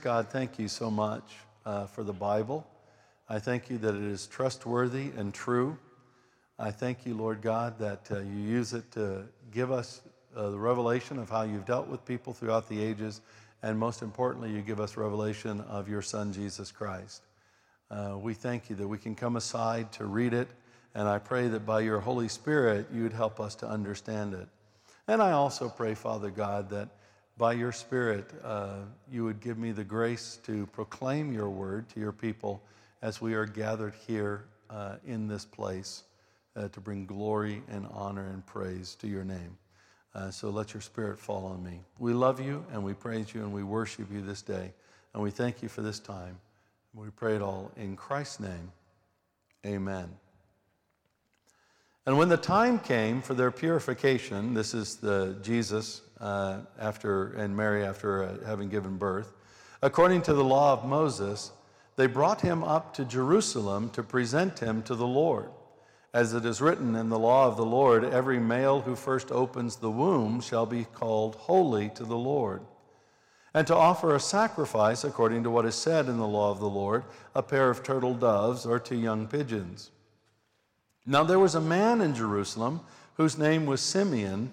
God, thank you so much uh, for the Bible. I thank you that it is trustworthy and true. I thank you, Lord God, that uh, you use it to give us uh, the revelation of how you've dealt with people throughout the ages. And most importantly, you give us revelation of your Son, Jesus Christ. Uh, we thank you that we can come aside to read it. And I pray that by your Holy Spirit, you would help us to understand it. And I also pray, Father God, that by your Spirit, uh, you would give me the grace to proclaim your word to your people as we are gathered here uh, in this place uh, to bring glory and honor and praise to your name. Uh, so let your Spirit fall on me. We love you and we praise you and we worship you this day. And we thank you for this time. We pray it all in Christ's name. Amen. And when the time came for their purification, this is the Jesus uh, after and Mary after uh, having given birth, according to the law of Moses, they brought him up to Jerusalem to present him to the Lord. As it is written in the law of the Lord, every male who first opens the womb shall be called holy to the Lord. And to offer a sacrifice according to what is said in the law of the Lord, a pair of turtle doves or two young pigeons. Now there was a man in Jerusalem whose name was Simeon,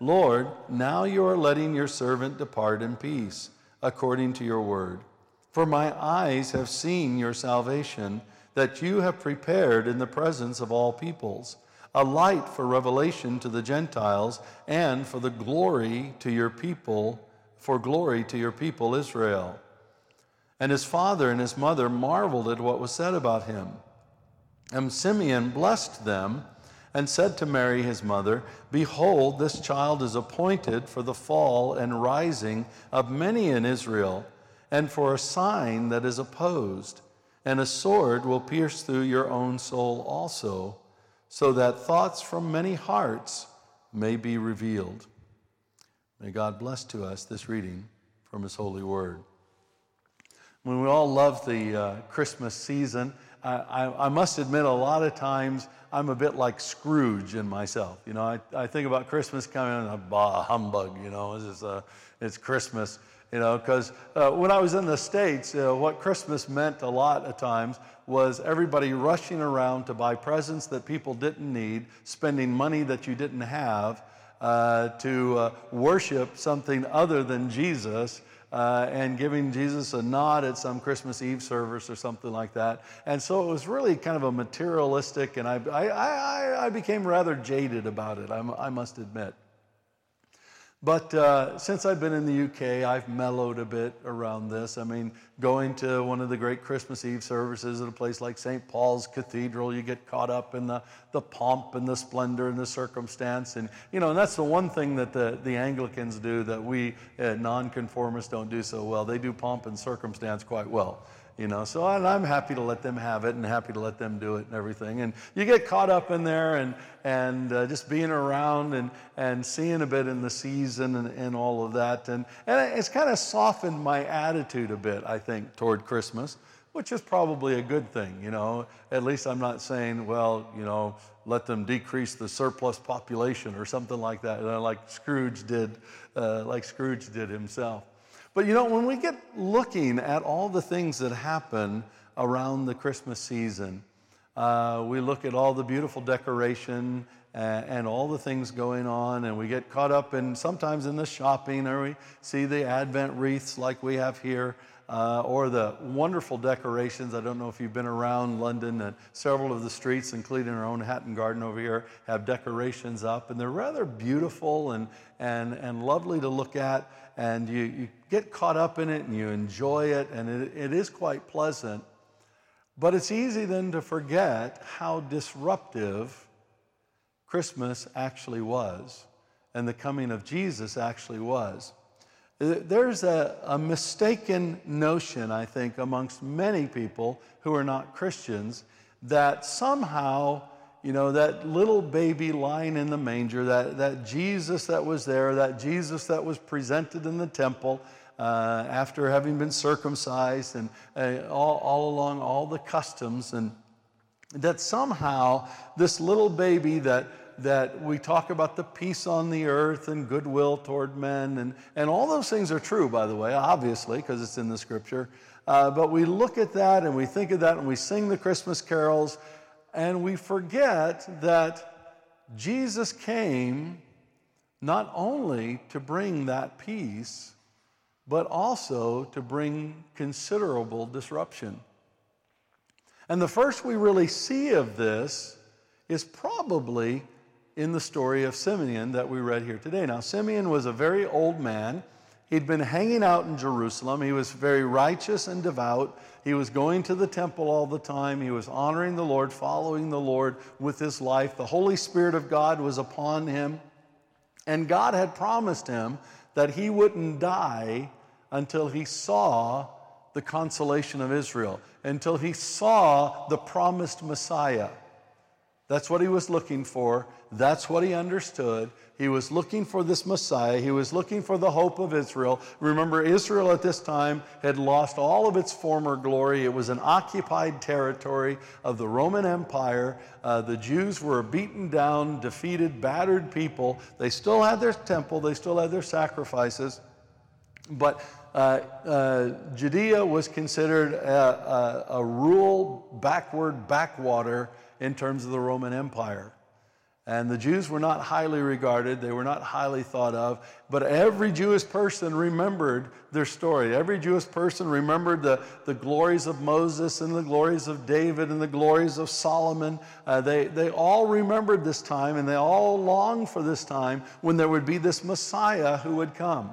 Lord, now you are letting your servant depart in peace, according to your word. For my eyes have seen your salvation, that you have prepared in the presence of all peoples, a light for revelation to the Gentiles, and for the glory to your people, for glory to your people Israel. And his father and his mother marveled at what was said about him. And Simeon blessed them and said to Mary his mother, Behold, this child is appointed for the fall and rising of many in Israel, and for a sign that is opposed, and a sword will pierce through your own soul also, so that thoughts from many hearts may be revealed. May God bless to us this reading from his holy word. When we all love the uh, Christmas season, I, I, must admit, a lot of times I'm a bit like Scrooge in myself. You know, I, I think about Christmas coming, and bah, humbug, you know, it's, uh, it's Christmas, you know, because uh, when I was in the States, uh, what Christmas meant a lot of times was everybody rushing around to buy presents that people didn't need, spending money that you didn't have, uh, to uh, worship something other than Jesus uh, and giving Jesus a nod at some Christmas Eve service or something like that. And so it was really kind of a materialistic, and I, I, I, I became rather jaded about it, I, I must admit. But uh, since I've been in the UK, I've mellowed a bit around this. I mean, going to one of the great Christmas Eve services at a place like St. Paul's Cathedral, you get caught up in the, the pomp and the splendor and the circumstance. And, you know, and that's the one thing that the, the Anglicans do that we uh, nonconformists don't do so well. They do pomp and circumstance quite well you know so i'm happy to let them have it and happy to let them do it and everything. And you get caught up in there and and uh, just being around and and seeing a bit in the season and, and all of that. And and it's kind of softened my attitude a bit i think toward christmas which is probably a good thing you know? At least i'm not saying well you know let them decrease the surplus population or something like that like scrooge did uh, like scrooge did himself but you know, when we get looking at all the things that happen around the Christmas season, uh, we look at all the beautiful decoration and, and, all the things going on, and we get caught up in sometimes in the shopping, or we see the Advent wreaths like we have here uh, or the wonderful decorations. I don't know if you've been around London, and several of the streets, including our own Hatton Garden over here, have decorations up, and they're rather beautiful and, and, and lovely to look at. And you, you get caught up in it and you enjoy it, and it, it is quite pleasant. But it's easy then to forget how disruptive Christmas actually was and the coming of Jesus actually was. There's a, a mistaken notion, I think, amongst many people who are not Christians that somehow, you know, that little baby lying in the manger, that, that Jesus that was there, that Jesus that was presented in the temple uh, after having been circumcised and uh, all, all along all the customs, and that somehow this little baby that that we talk about the peace on the earth and goodwill toward men, and, and all those things are true, by the way, obviously, because it's in the scripture. Uh, but we look at that and we think of that and we sing the Christmas carols and we forget that Jesus came not only to bring that peace, but also to bring considerable disruption. And the first we really see of this is probably in the story of Simeon that we read here today. Now, Simeon was a very old man. He'd been hanging out in Jerusalem. He was very righteous and devout. He was going to the temple all the time. He was honoring the Lord, following the Lord with his life. The Holy Spirit of God was upon him. And God had promised him that he wouldn't die until he saw the consolation of Israel, until he saw the promised Messiah. That's what he was looking for. That's what he understood. He was looking for this Messiah. He was looking for the hope of Israel. Remember, Israel at this time had lost all of its former glory. It was an occupied territory of the Roman Empire. Uh, the Jews were a beaten down, defeated, battered people. They still had their temple, they still had their sacrifices. But uh, uh, Judea was considered a, a, a rural, backward backwater in terms of the Roman Empire. And the Jews were not highly regarded, they were not highly thought of, but every Jewish person remembered their story. Every Jewish person remembered the, the glories of Moses and the glories of David and the glories of Solomon. Uh, they, they all remembered this time and they all longed for this time when there would be this Messiah who would come.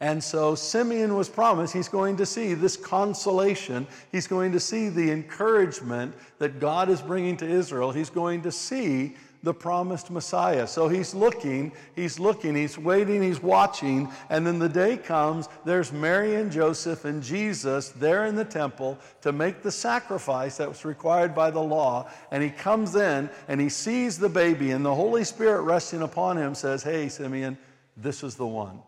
And so Simeon was promised he's going to see this consolation. He's going to see the encouragement that God is bringing to Israel. He's going to see the promised Messiah. So he's looking, he's looking, he's waiting, he's watching. And then the day comes, there's Mary and Joseph and Jesus there in the temple to make the sacrifice that was required by the law. And he comes in and he sees the baby, and the Holy Spirit resting upon him says, Hey, Simeon, this is the one.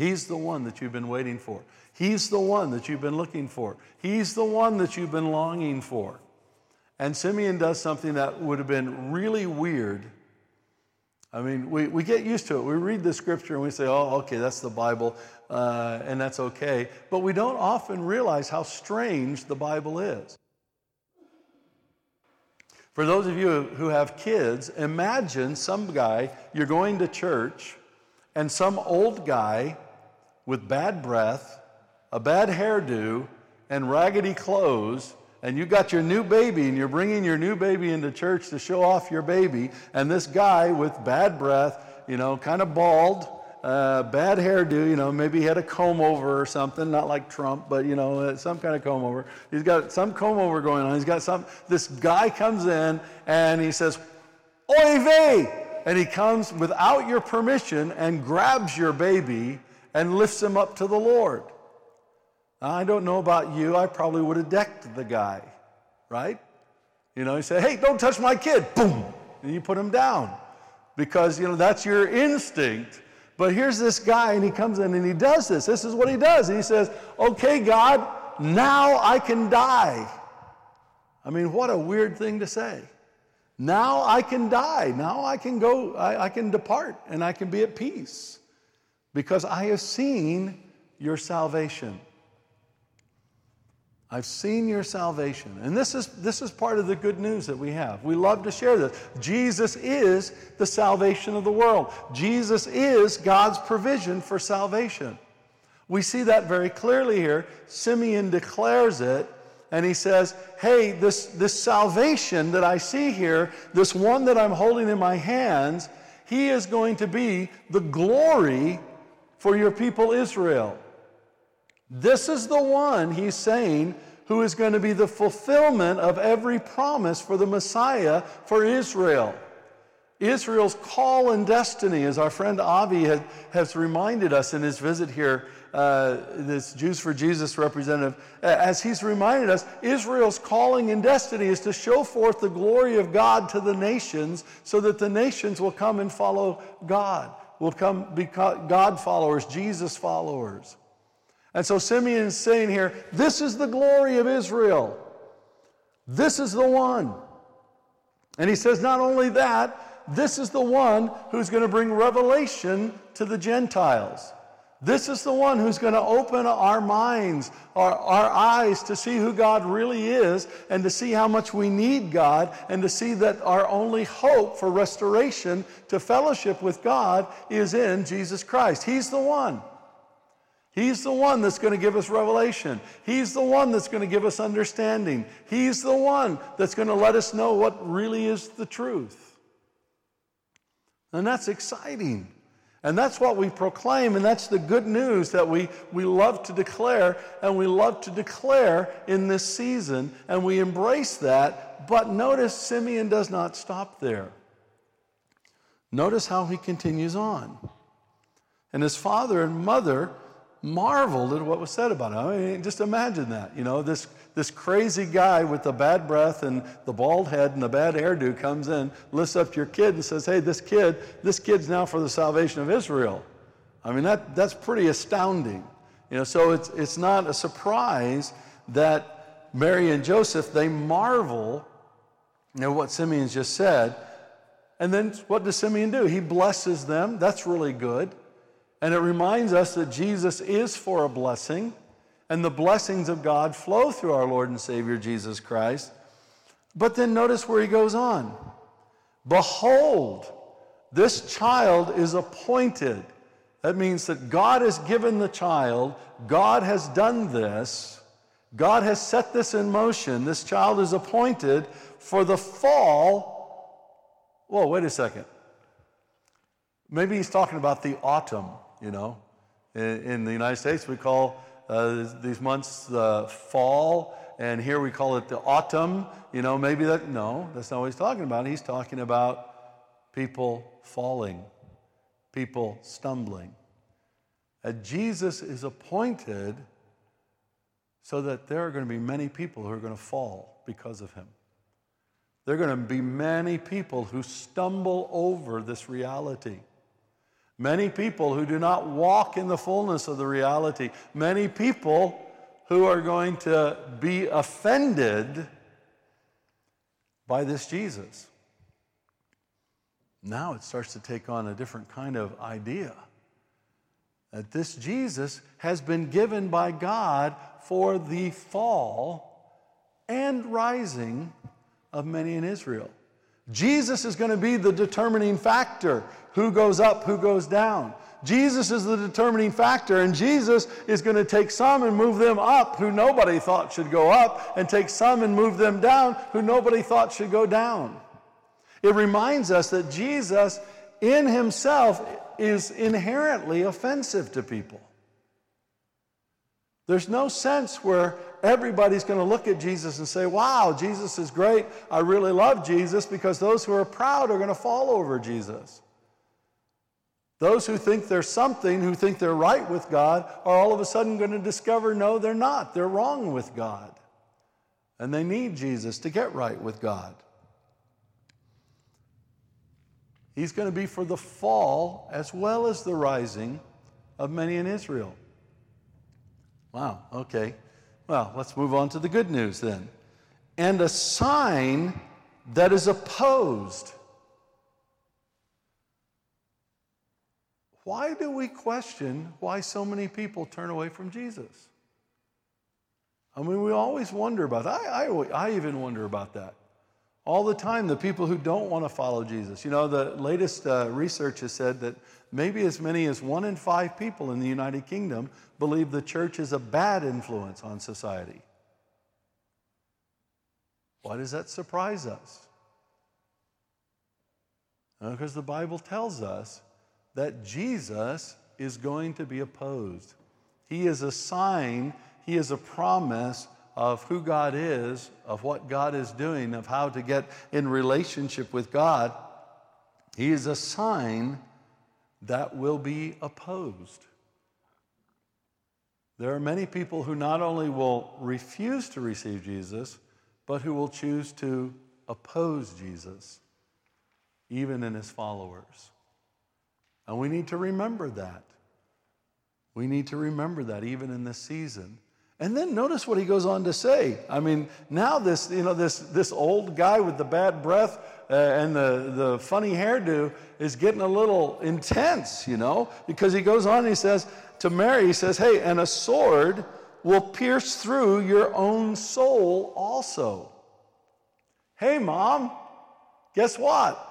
He's the one that you've been waiting for. He's the one that you've been looking for. He's the one that you've been longing for. And Simeon does something that would have been really weird. I mean, we, we get used to it. We read the scripture and we say, oh, okay, that's the Bible, uh, and that's okay. But we don't often realize how strange the Bible is. For those of you who have kids, imagine some guy, you're going to church, and some old guy with bad breath, a bad hairdo, and raggedy clothes, and you got your new baby and you're bringing your new baby into church to show off your baby, and this guy with bad breath, you know, kind of bald, uh, bad hairdo, you know, maybe he had a comb over or something, not like Trump, but you know, uh, some kind of comb over. He's got some comb over going on. He's got some, this guy comes in and he says, Oy vey! And he comes without your permission and grabs your baby and lifts him up to the Lord. Now, I don't know about you, I probably would have decked the guy, right? You know, you say, hey, don't touch my kid. Boom. And you put him down because, you know, that's your instinct. But here's this guy, and he comes in and he does this. This is what he does. He says, okay, God, now I can die. I mean, what a weird thing to say. Now I can die. Now I can go, I, I can depart, and I can be at peace because I have seen your salvation. I've seen your salvation. And this is, this is part of the good news that we have. We love to share this. Jesus is the salvation of the world, Jesus is God's provision for salvation. We see that very clearly here. Simeon declares it, and he says, Hey, this, this salvation that I see here, this one that I'm holding in my hands, he is going to be the glory for your people Israel. This is the one, he's saying, who is going to be the fulfillment of every promise for the Messiah for Israel. Israel's call and destiny, as our friend Avi had, has reminded us in his visit here, uh, this Jews for Jesus representative, as he's reminded us, Israel's calling and destiny is to show forth the glory of God to the nations so that the nations will come and follow God, will come be God followers, Jesus followers. And so Simeon is saying here, this is the glory of Israel. This is the one. And he says, not only that, this is the one who's going to bring revelation to the Gentiles. This is the one who's going to open our minds, our, our eyes to see who God really is and to see how much we need God and to see that our only hope for restoration to fellowship with God is in Jesus Christ. He's the one. He's the one that's going to give us revelation. He's the one that's going to give us understanding. He's the one that's going to let us know what really is the truth. And that's exciting. And that's what we proclaim, and that's the good news that we, we love to declare, and we love to declare in this season, and we embrace that. But notice Simeon does not stop there. Notice how he continues on. And his father and mother marveled at what was said about him. I mean, just imagine that. You know, this, this crazy guy with the bad breath and the bald head and the bad hairdo comes in, lifts up your kid and says, Hey, this kid, this kid's now for the salvation of Israel. I mean, that, that's pretty astounding. You know, so it's, it's not a surprise that Mary and Joseph, they marvel know, what Simeon's just said. And then what does Simeon do? He blesses them. That's really good. And it reminds us that Jesus is for a blessing, and the blessings of God flow through our Lord and Savior Jesus Christ. But then notice where he goes on Behold, this child is appointed. That means that God has given the child, God has done this, God has set this in motion. This child is appointed for the fall. Whoa, wait a second. Maybe he's talking about the autumn you know. In, in the United States, we call uh, these months the fall, and here we call it the autumn. You know, maybe that, no, that's not what he's talking about. He's talking about people falling, people stumbling. And Jesus is appointed so that there are going to be many people who are going to fall because of him. There are going to be many people who stumble over this reality. Many people who do not walk in the fullness of the reality. Many people who are going to be offended by this Jesus. Now it starts to take on a different kind of idea. That this Jesus has been given by God for the fall and rising of many in Israel. Jesus is going to be the determining factor who goes up, who goes down. Jesus is the determining factor, and Jesus is going to take some and move them up who nobody thought should go up, and take some and move them down who nobody thought should go down. It reminds us that Jesus in himself is inherently offensive to people. There's no sense where everybody's going to look at Jesus and say, Wow, Jesus is great. I really love Jesus, because those who are proud are going to fall over Jesus. Those who think they're something, who think they're right with God, are all of a sudden going to discover no, they're not. They're wrong with God. And they need Jesus to get right with God. He's going to be for the fall as well as the rising of many in Israel. Wow, okay. Well, let's move on to the good news then. And a sign that is opposed. Why do we question why so many people turn away from Jesus? I mean, we always wonder about that. I, I, I even wonder about that. All the time, the people who don't want to follow Jesus. You know, the latest uh, research has said that maybe as many as one in five people in the United Kingdom believe the church is a bad influence on society. Why does that surprise us? Because the Bible tells us that Jesus is going to be opposed. He is a sign, He is a promise of who God is, of what God is doing, of how to get in relationship with God. He is a sign that will be opposed. There are many people who not only will refuse to receive Jesus, but who will choose to oppose Jesus, even in his followers. And we need to remember that. We need to remember that even in this season. And then notice what he goes on to say. I mean, now this, you know, this, this old guy with the bad breath uh, and the, the funny hairdo is getting a little intense, you know, because he goes on and he says to Mary, he says, hey, and a sword will pierce through your own soul also. Hey, mom, guess what?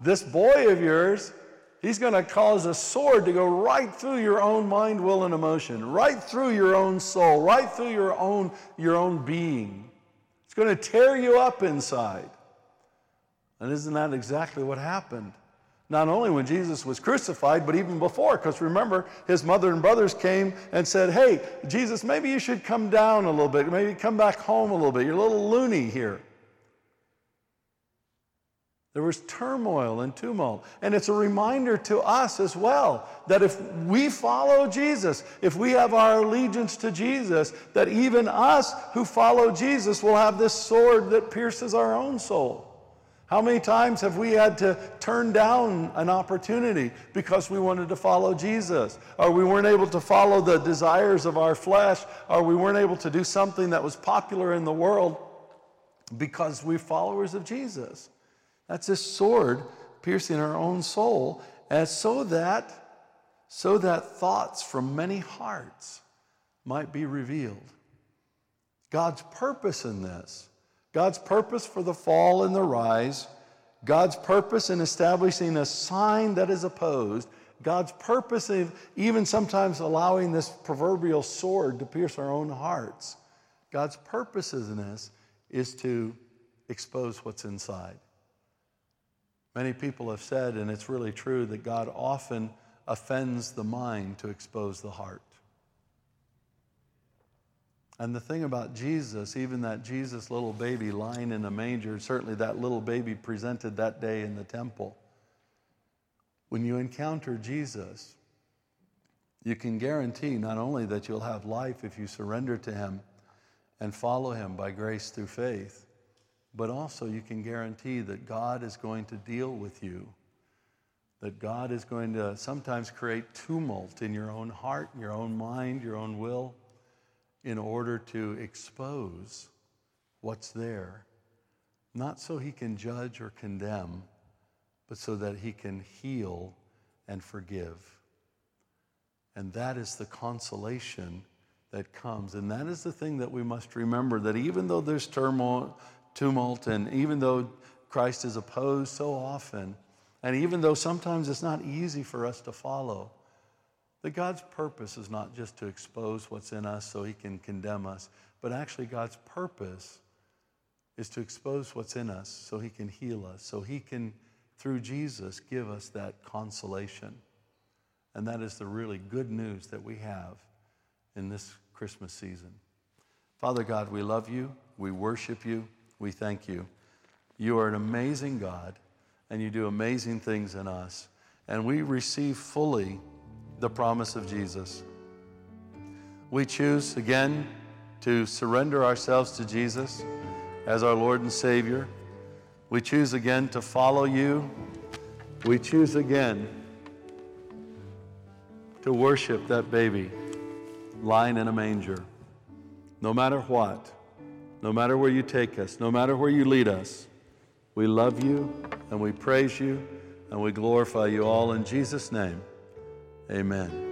This boy of yours He's going to cause a sword to go right through your own mind, will, and emotion, right through your own soul, right through your own, your own being. It's going to tear you up inside. And isn't that exactly what happened? Not only when Jesus was crucified, but even before, because remember, his mother and brothers came and said, Hey, Jesus, maybe you should come down a little bit. Maybe come back home a little bit. You're a little loony here. There was turmoil and tumult. And it's a reminder to us as well that if we follow Jesus, if we have our allegiance to Jesus, that even us who follow Jesus will have this sword that pierces our own soul. How many times have we had to turn down an opportunity because we wanted to follow Jesus? Or we weren't able to follow the desires of our flesh, or we weren't able to do something that was popular in the world because we're followers of Jesus? That's this sword piercing our own soul, and so that so that thoughts from many hearts might be revealed. God's purpose in this, God's purpose for the fall and the rise, God's purpose in establishing a sign that is opposed, God's purpose of even sometimes allowing this proverbial sword to pierce our own hearts. God's purpose in this is to expose what's inside. Many people have said, and it's really true, that God often offends the mind to expose the heart. And the thing about Jesus, even that Jesus little baby lying in a manger, certainly that little baby presented that day in the temple, when you encounter Jesus, you can guarantee not only that you'll have life if you surrender to Him and follow Him by grace through faith, but also you can guarantee that God is going to deal with you. That God is going to sometimes create tumult in your own heart, your own mind, your own will, in order to expose what's there. Not so he can judge or condemn, but so that he can heal and forgive. And that is the consolation that comes. And that is the thing that we must remember that even though there's turmoil, tumult. And even though Christ is opposed so often, and even though sometimes it's not easy for us to follow, that God's purpose is not just to expose what's in us so he can condemn us, but actually God's purpose is to expose what's in us so he can heal us, so he can, through Jesus, give us that consolation. And that is the really good news that we have in this Christmas season. Father God, we love you, we worship you. We thank you. You are an amazing God, and you do amazing things in us. And we receive fully the promise of Jesus. We choose again to surrender ourselves to Jesus as our Lord and Savior. We choose again to follow you. We choose again to worship that baby lying in a manger. No matter what, no matter where you take us, no matter where you lead us. We love you and we praise you and we glorify you all in Jesus' name. Amen.